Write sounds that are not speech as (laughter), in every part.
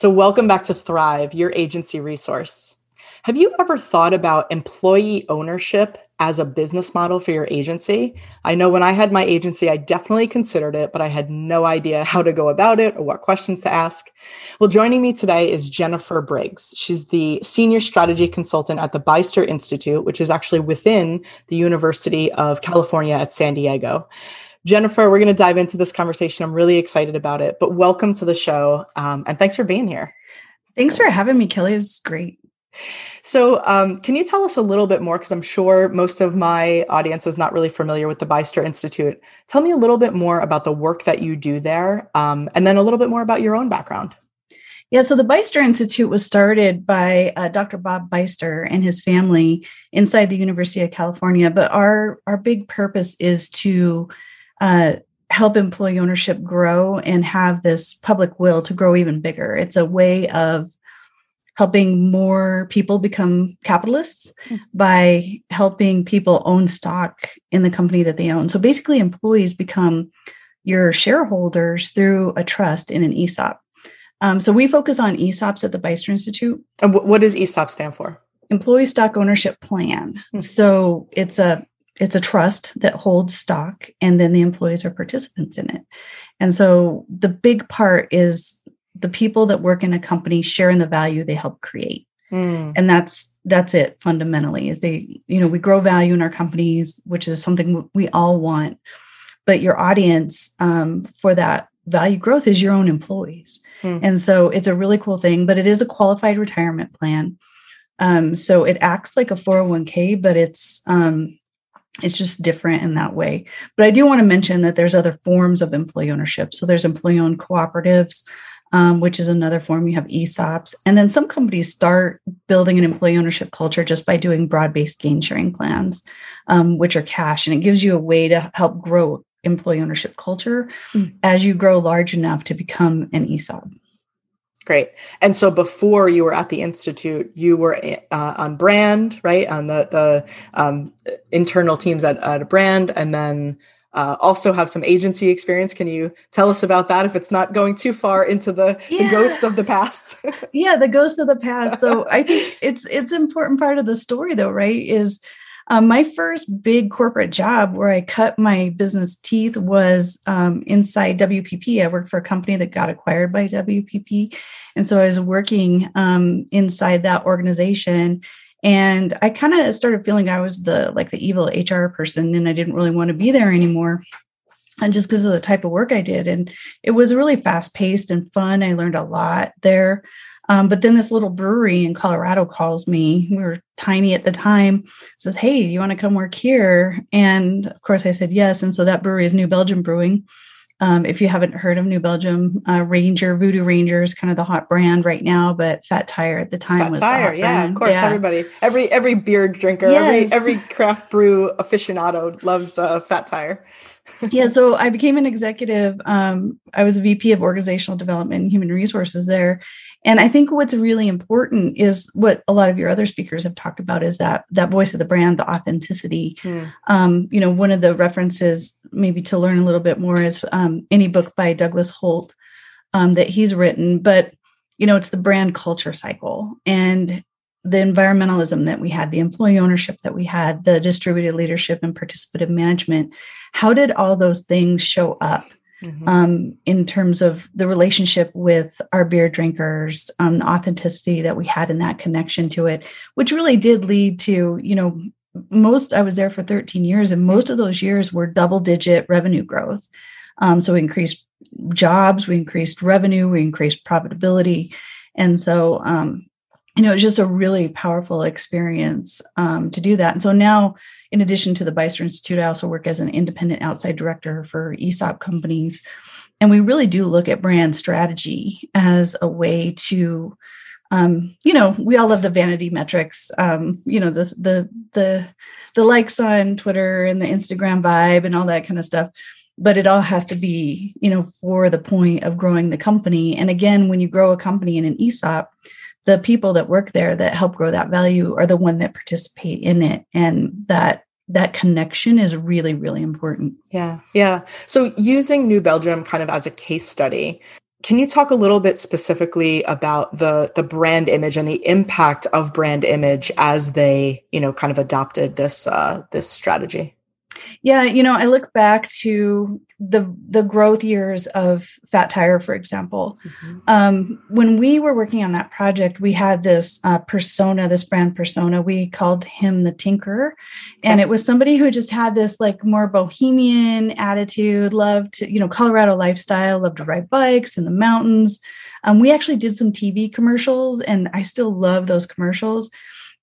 So, welcome back to Thrive, your agency resource. Have you ever thought about employee ownership as a business model for your agency? I know when I had my agency, I definitely considered it, but I had no idea (laughs) how to go about it or what questions to ask. Well, joining me today is Jennifer Briggs. She's the senior strategy consultant at the Beyster Institute, which is actually within the University of California at San Diego. Jennifer, we're going to dive into this conversation. I'm really excited about it, but welcome to the show. Um, and thanks for being here. Thanks for having me, Kelly. It's great. So, um, can you tell us a little bit more? Because I'm sure most of my audience is not really familiar with the Beyster Institute. Tell me a little bit more about the work that you do there, um, and then a little bit more about your own background. Yeah, so the Beyster Institute was started by uh, Dr. Bob Beyster and his family inside the University of California. But our our big purpose is to uh, help employee ownership grow and have this public will to grow even bigger. It's a way of helping more people become capitalists mm-hmm. by helping people own stock in the company that they own. So basically, employees become your shareholders through a trust in an ESOP. Um, so we focus on ESOPs at the Beyster Institute. And what does ESOP stand for? Employee Stock Ownership Plan. Mm-hmm. So it's a it's a trust that holds stock and then the employees are participants in it. And so the big part is the people that work in a company share in the value they help create. Mm. and that's that's it fundamentally is they you know we grow value in our companies which is something we all want. But your audience um, for that value growth is your own employees. Mm. and so it's a really cool thing but it is a qualified retirement plan. Um, so it acts like a 401k but it's um, it's just different in that way. But I do want to mention that there's other forms of employee ownership. So there's employee owned cooperatives, um, which is another form. You have ESOPs. And then some companies start building an employee ownership culture just by doing broad based gain sharing plans, um, which are cash. And it gives you a way to help grow employee ownership culture mm. as you grow large enough to become an ESOP. Great. And so before you were at the institute, you were uh, on brand, right? On the the um, internal teams at, at a brand, and then uh, also have some agency experience. Can you tell us about that if it's not going too far into the, yeah. the ghosts of the past? (laughs) yeah, the ghosts of the past. So I think (laughs) it's it's important part of the story though, right? Is um, my first big corporate job where I cut my business teeth was um, inside WPP. I worked for a company that got acquired by WPP. And so I was working um, inside that organization. And I kind of started feeling I was the like the evil HR person and I didn't really want to be there anymore and just because of the type of work I did. And it was really fast paced and fun. I learned a lot there. Um, but then this little brewery in Colorado calls me. We were tiny at the time. Says, "Hey, you want to come work here?" And of course, I said yes. And so that brewery is New Belgium Brewing. Um, if you haven't heard of New Belgium, uh, Ranger, Voodoo Ranger is kind of the hot brand right now, but Fat Tire at the time Fat was Tire, yeah, brand. of course, yeah. everybody, every every beer drinker, yes. every every craft brew aficionado loves uh, Fat Tire. Yeah, so I became an executive. Um, I was a VP of organizational development and human resources there, and I think what's really important is what a lot of your other speakers have talked about is that that voice of the brand, the authenticity. Mm. Um, you know, one of the references maybe to learn a little bit more is um, any book by Douglas Holt um, that he's written, but you know, it's the brand culture cycle and the environmentalism that we had, the employee ownership that we had, the distributed leadership and participative management. How did all those things show up mm-hmm. um, in terms of the relationship with our beer drinkers, um, the authenticity that we had in that connection to it, which really did lead to, you know, most, I was there for 13 years, and most of those years were double digit revenue growth. Um, so we increased jobs, we increased revenue, we increased profitability. And so, um, you know, it's just a really powerful experience um, to do that. And so now, in addition to the Beyster Institute, I also work as an independent outside director for ESOP companies. And we really do look at brand strategy as a way to, um, you know, we all love the vanity metrics, um, you know, the the the the likes on Twitter and the Instagram vibe and all that kind of stuff. But it all has to be, you know, for the point of growing the company. And again, when you grow a company in an ESOP, the people that work there that help grow that value are the one that participate in it. And that that connection is really really important. Yeah. Yeah. So using new belgium kind of as a case study can you talk a little bit specifically about the the brand image and the impact of brand image as they you know kind of adopted this uh, this strategy yeah, you know, I look back to the the growth years of Fat Tire, for example. Mm-hmm. Um, when we were working on that project, we had this uh, persona, this brand persona. We called him the Tinker, and it was somebody who just had this like more bohemian attitude, loved to, you know Colorado lifestyle, loved to ride bikes in the mountains. Um, we actually did some TV commercials, and I still love those commercials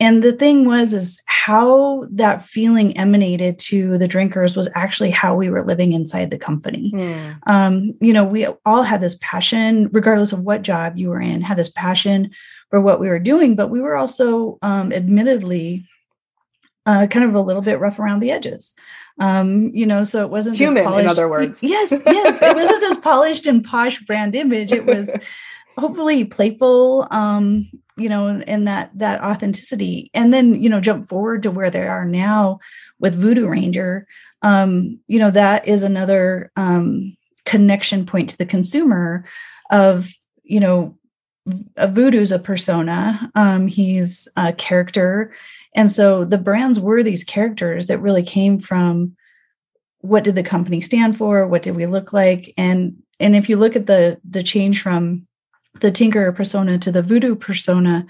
and the thing was is how that feeling emanated to the drinkers was actually how we were living inside the company. Mm. um, you know we all had this passion regardless of what job you were in had this passion for what we were doing but we were also um, admittedly uh, kind of a little bit rough around the edges. Um, you know so it wasn't human in other words. (laughs) Yes yes it wasn't this polished and posh brand image. It was (laughs) hopefully playful um you know and that that authenticity and then you know jump forward to where they are now with voodoo ranger um you know that is another um connection point to the consumer of you know a voodoo's a persona. Um he's a character. And so the brands were these characters that really came from what did the company stand for? What did we look like? And and if you look at the the change from the tinker persona to the voodoo persona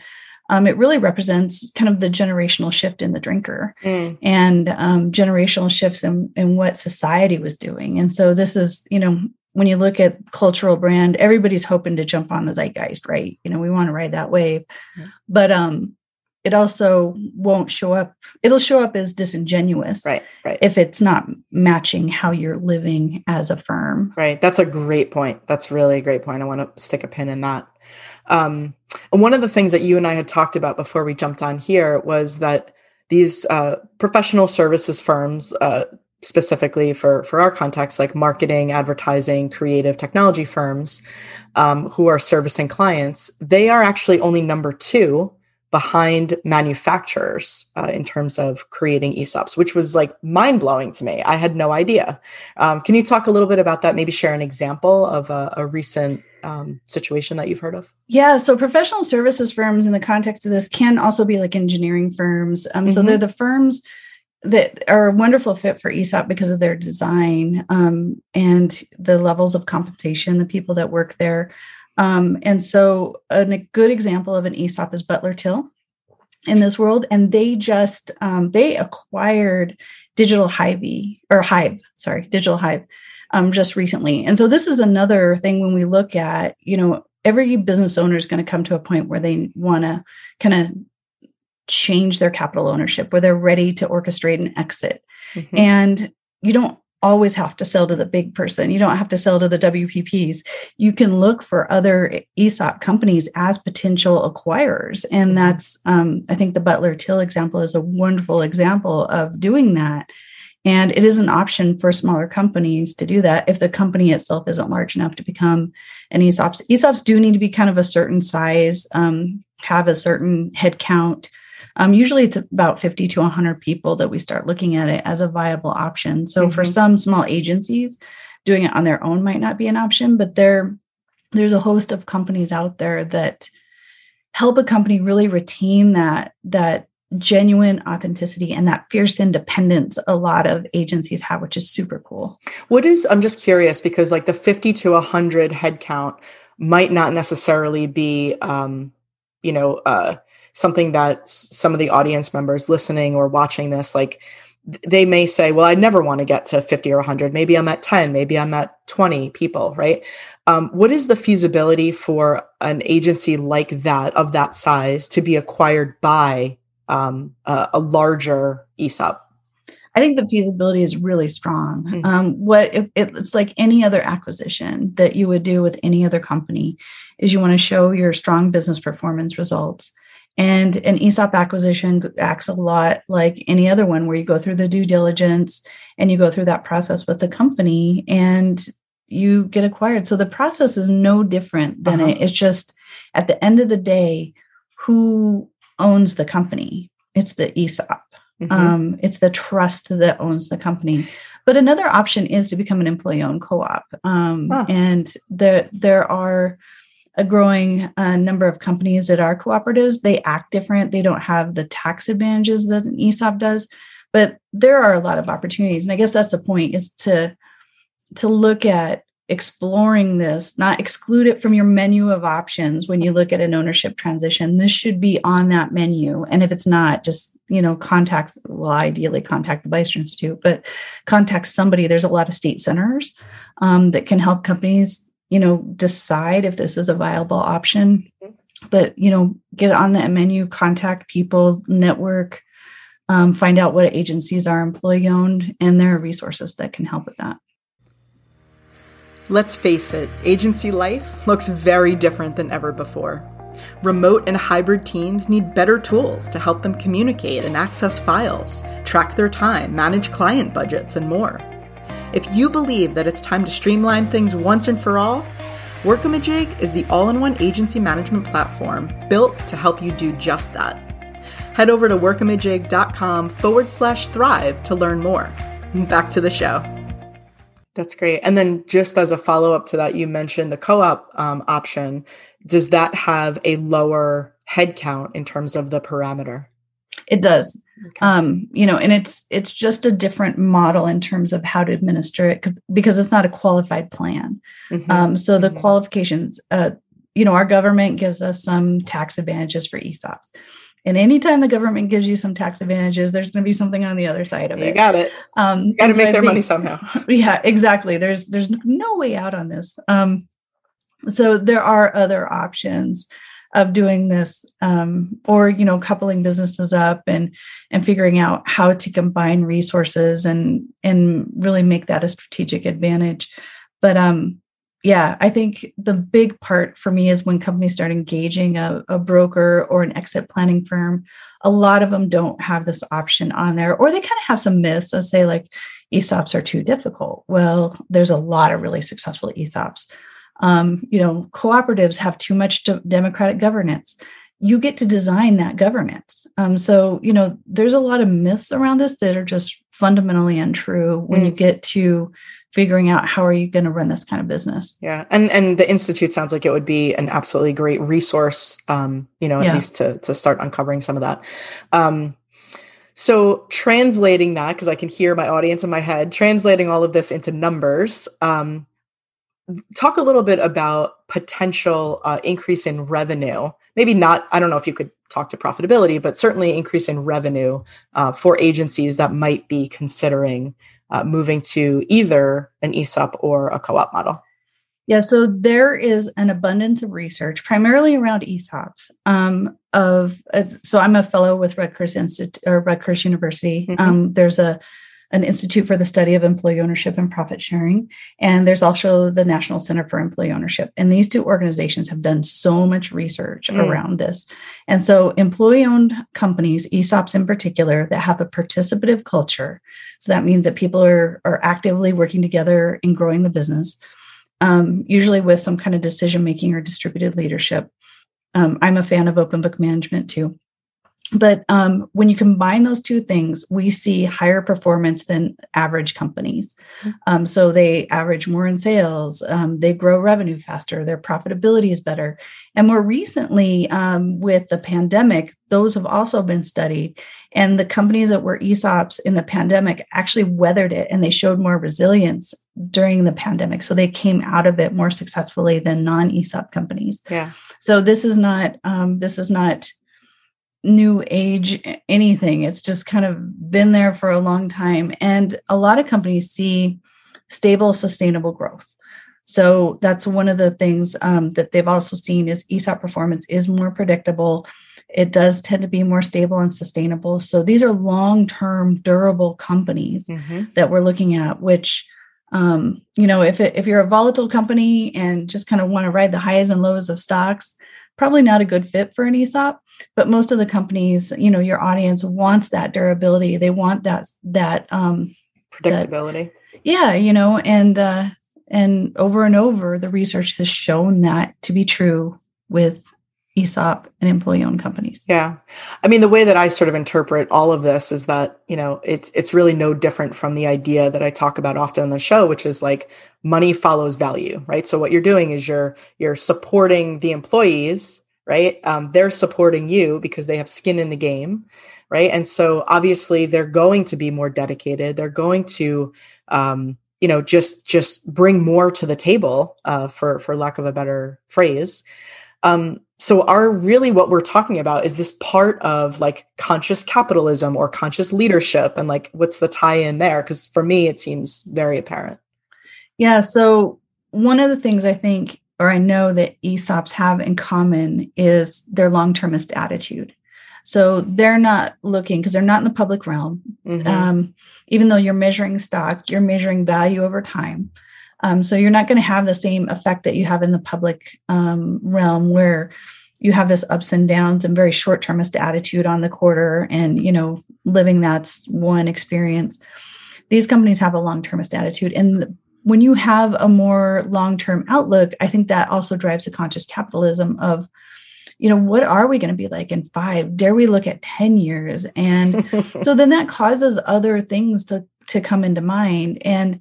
um, it really represents kind of the generational shift in the drinker mm. and um, generational shifts in, in what society was doing and so this is you know when you look at cultural brand everybody's hoping to jump on the zeitgeist right you know we want to ride that wave mm. but um it also won't show up it'll show up as disingenuous right right. if it's not matching how you're living as a firm. Right that's a great point. That's really a great point. I want to stick a pin in that. Um, and one of the things that you and i had talked about before we jumped on here was that these uh, professional services firms uh, specifically for for our context like marketing advertising creative technology firms um, who are servicing clients they are actually only number two behind manufacturers uh, in terms of creating ESOPs, which was like mind blowing to me. I had no idea. Um, can you talk a little bit about that? Maybe share an example of a, a recent um, situation that you've heard of? Yeah. So, professional services firms in the context of this can also be like engineering firms. Um, mm-hmm. So, they're the firms that are a wonderful fit for ESOP because of their design um, and the levels of compensation, the people that work there. Um, and so, a good example of an ESOP is Butler Till in this world, and they just um, they acquired Digital Hive or Hive, sorry, Digital Hive, um, just recently. And so, this is another thing when we look at, you know, every business owner is going to come to a point where they want to kind of change their capital ownership, where they're ready to orchestrate an exit, mm-hmm. and you don't always have to sell to the big person. You don't have to sell to the WPPs. You can look for other ESOP companies as potential acquirers. And mm-hmm. that's, um, I think the Butler Till example is a wonderful example of doing that. And it is an option for smaller companies to do that if the company itself isn't large enough to become an ESOPs. ESOPs do need to be kind of a certain size, um, have a certain head count. Um, usually it's about 50 to 100 people that we start looking at it as a viable option. So mm-hmm. for some small agencies, doing it on their own might not be an option, but there, there's a host of companies out there that help a company really retain that that genuine authenticity and that fierce independence a lot of agencies have which is super cool what is i'm just curious because like the 50 to 100 headcount might not necessarily be um you know uh something that some of the audience members listening or watching this like they may say well i never want to get to 50 or 100 maybe i'm at 10 maybe i'm at 20 people right? Um, what is the feasibility for an agency like that of that size to be acquired by um, a, a, larger esop I think the feasibility is really strong. Mm-hmm. Um, what it, it's like any other acquisition that you would do with any other company is you want to show your strong business performance results and an ESOP acquisition acts a lot like any other one where you go through the due diligence and you go through that process with the company and you get acquired. So the process is no different than uh-huh. it. It's just at the end of the day, who owns the company? It's the ESOP. Mm-hmm. Um, it's the trust that owns the company. but another option is to become an employee owned co-op um, and there there are a growing uh, number of companies that are cooperatives they act different they don't have the tax advantages that an esop does but there are a lot of opportunities and i guess that's the point is to to look at exploring this, not exclude it from your menu of options when you look at an ownership transition. This should be on that menu. And if it's not, just, you know, contact, well, ideally contact the Beyster Institute, but contact somebody. There's a lot of state centers um, that can help companies, you know, decide if this is a viable option. But, you know, get on that menu, contact people, network, um, find out what agencies are employee owned, and there are resources that can help with that. Let's face it, agency life looks very different than ever before. Remote and hybrid teams need better tools to help them communicate and access files, track their time, manage client budgets, and more. If you believe that it's time to streamline things once and for all, Workamajig is the all in one agency management platform built to help you do just that. Head over to workamajig.com forward slash thrive to learn more. Back to the show. That's great. And then, just as a follow up to that, you mentioned the co op um, option. Does that have a lower headcount in terms of the parameter? It does. Okay. Um, you know, and it's it's just a different model in terms of how to administer it because it's not a qualified plan. Mm-hmm. Um, so the mm-hmm. qualifications, uh, you know, our government gives us some tax advantages for ESOPs. And anytime the government gives you some tax advantages, there's going to be something on the other side of you it. You got it. Um, got to make their think, money somehow. (laughs) Yeah, exactly. There's there's no way out on this. Um, so there are other options of doing this, um, or you know, coupling businesses up and and figuring out how to combine resources and and really make that a strategic advantage. But um, yeah, I think the big part for me is when companies start engaging a, a, broker or an exit planning firm, a lot of them don't have this option on there, or they kind of have some myths of say like ESOPs are too difficult. Well, there's a lot of really successful ESOPs. Um, you know, cooperatives have too much democratic governance. You get to design that governance. Um, so, you know, there's a lot of myths around this that are just fundamentally untrue when mm. you get to figuring out how are you going to run this kind of business yeah and and the institute sounds like it would be an absolutely great resource um you know at yeah. least to to start uncovering some of that um so translating that because i can hear my audience in my head translating all of this into numbers um talk a little bit about potential uh, increase in revenue maybe not i don't know if you could talk to profitability but certainly increase in revenue uh, for agencies that might be considering uh, moving to either an ESOP or a co op model? Yeah, so there is an abundance of research, primarily around ESOPs. Um, of uh, so I'm a fellow with Rutgers Institute or Rutgers University. Mm-hmm. Um, there's a an institute for the study of employee ownership and profit sharing. And there's also the National Center for Employee Ownership. And these two organizations have done so much research mm. around this. And so, employee owned companies, ESOPs in particular, that have a participative culture. So, that means that people are, are actively working together in growing the business, um, usually with some kind of decision making or distributed leadership. Um, I'm a fan of open book management too but um, when you combine those two things, we see higher performance than average companies. Mm-hmm. Um, so they average more in sales, um, they grow revenue faster, their profitability is better. And more recently, um, with the pandemic, those have also been studied. And the companies that were ESOPs in the pandemic actually weathered it and they showed more resilience during the pandemic. So they came out of it more successfully than non ESOP companies. Yeah. So this is not, um, this is not new age anything. It's just kind of been there for a long time. And a lot of companies see stable, sustainable growth. So that's one of the things um, that they've also seen is ESOP performance is more predictable. It does tend to be more stable and sustainable. So these are long-term, durable companies mm-hmm. that we're looking at, which um, you know, if it, if you're a volatile company and just kind of want to ride the highs and lows of stocks, probably not a good fit for an ESOP. But most of the companies, you know, your audience wants that durability. They want that that um, predictability. That, yeah, you know, and uh, and over and over, the research has shown that to be true with ESOP and employee owned companies. Yeah. I mean, the way that I sort of interpret all of this is that, you know, it's it's really no different from the idea that I talk about often on the show, which is like money follows value, right? So what you're doing is you're you're supporting the employees, right? Um, they're supporting you because they have skin in the game, right? And so obviously they're going to be more dedicated. They're going to um, you know just just bring more to the table uh, for for lack of a better phrase um, so are really what we're talking about is this part of like conscious capitalism or conscious leadership and like what's the tie in there? Because for me it seems very apparent. Yeah so one of the things i think or i know that esops have in common is their long-termist attitude. So they're not looking because they're not in the public realm. Mm-hmm. um, even though you're measuring stock you're measuring value over time um, so you're not going to have the same effect that you have in the public um, realm where you have this ups and downs and very short-termist attitude on the quarter and you know living that's one experience. These companies have a long-termist attitude and when you have a more long-term outlook i think that also drives the conscious capitalism of you know what are we going to be like in five? Dare we look at 10 years? And (laughs) so then that causes other things to to come into mind. And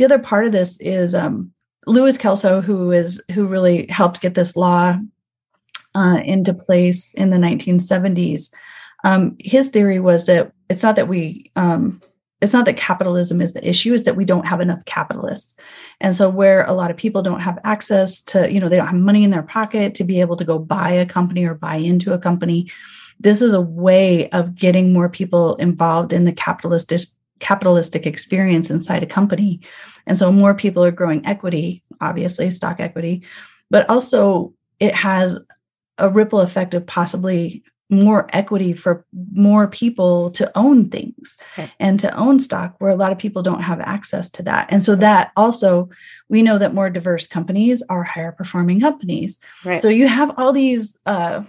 the other part of this is um, Louis Kelso, who is who really helped get this law uh, into place in the 1970s. Um, his theory was that it's not that we um, it's not that capitalism is the issue is that we don't have enough capitalists and so where a lot of people don't have access to you know they don't have money in their pocket to be able to go buy a company or buy into a company this is a way of getting more people involved in the capitalist capitalistic experience inside a company. And so more people are growing equity, obviously, stock equity, but also it has a ripple effect of possibly more equity for more people to own things okay. and to own stock where a lot of people don't have access to that and so that also we know that more diverse companies are higher performing companies right. so you have all these uh,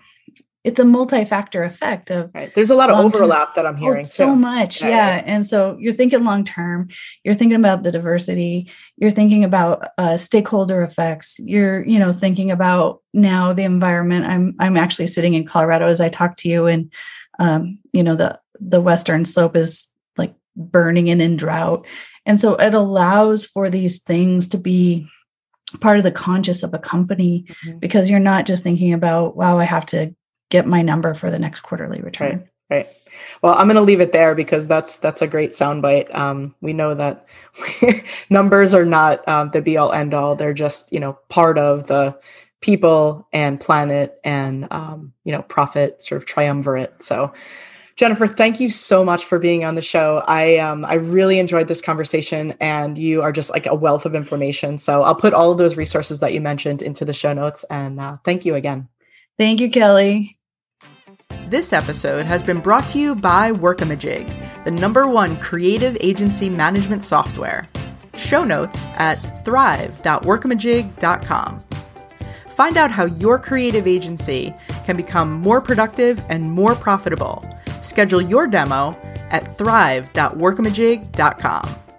it's a multi-factor effect of right. there's a lot of overlap that i'm oh, hearing oh, so much yeah. yeah. and so you're thinking long term you're thinking about the diversity you're thinking about uh, stakeholder effects you're you know thinking about now the environment i'm i'm actually sitting in colorado as i talk to you and um, you know the the western slope is like burning and in drought and so it allows for these things to be part of the conscious of a company mm-hmm. because you're not just thinking about wow i have to get my number for the next quarterly return. Right. Right. Well, I'm going to leave it there because that's that's a great soundbite. Um, we know that (laughs) numbers are not um, the be all end all. They're just you know part of the people and planet and um, you know profit sort of triumvirate. So, Jennifer, thank you so much for being on the show. I um, I really enjoyed this conversation, and you are just like a wealth of information. So I'll put all of those resources that you mentioned into the show notes. And uh, thank you again. Thank you, Kelly. This episode has been brought to you by Workamajig, the number one creative agency management software. Show notes at thrive.workamajig.com. Find out how your creative agency can become more productive and more profitable. Schedule your demo at thrive.workamajig.com.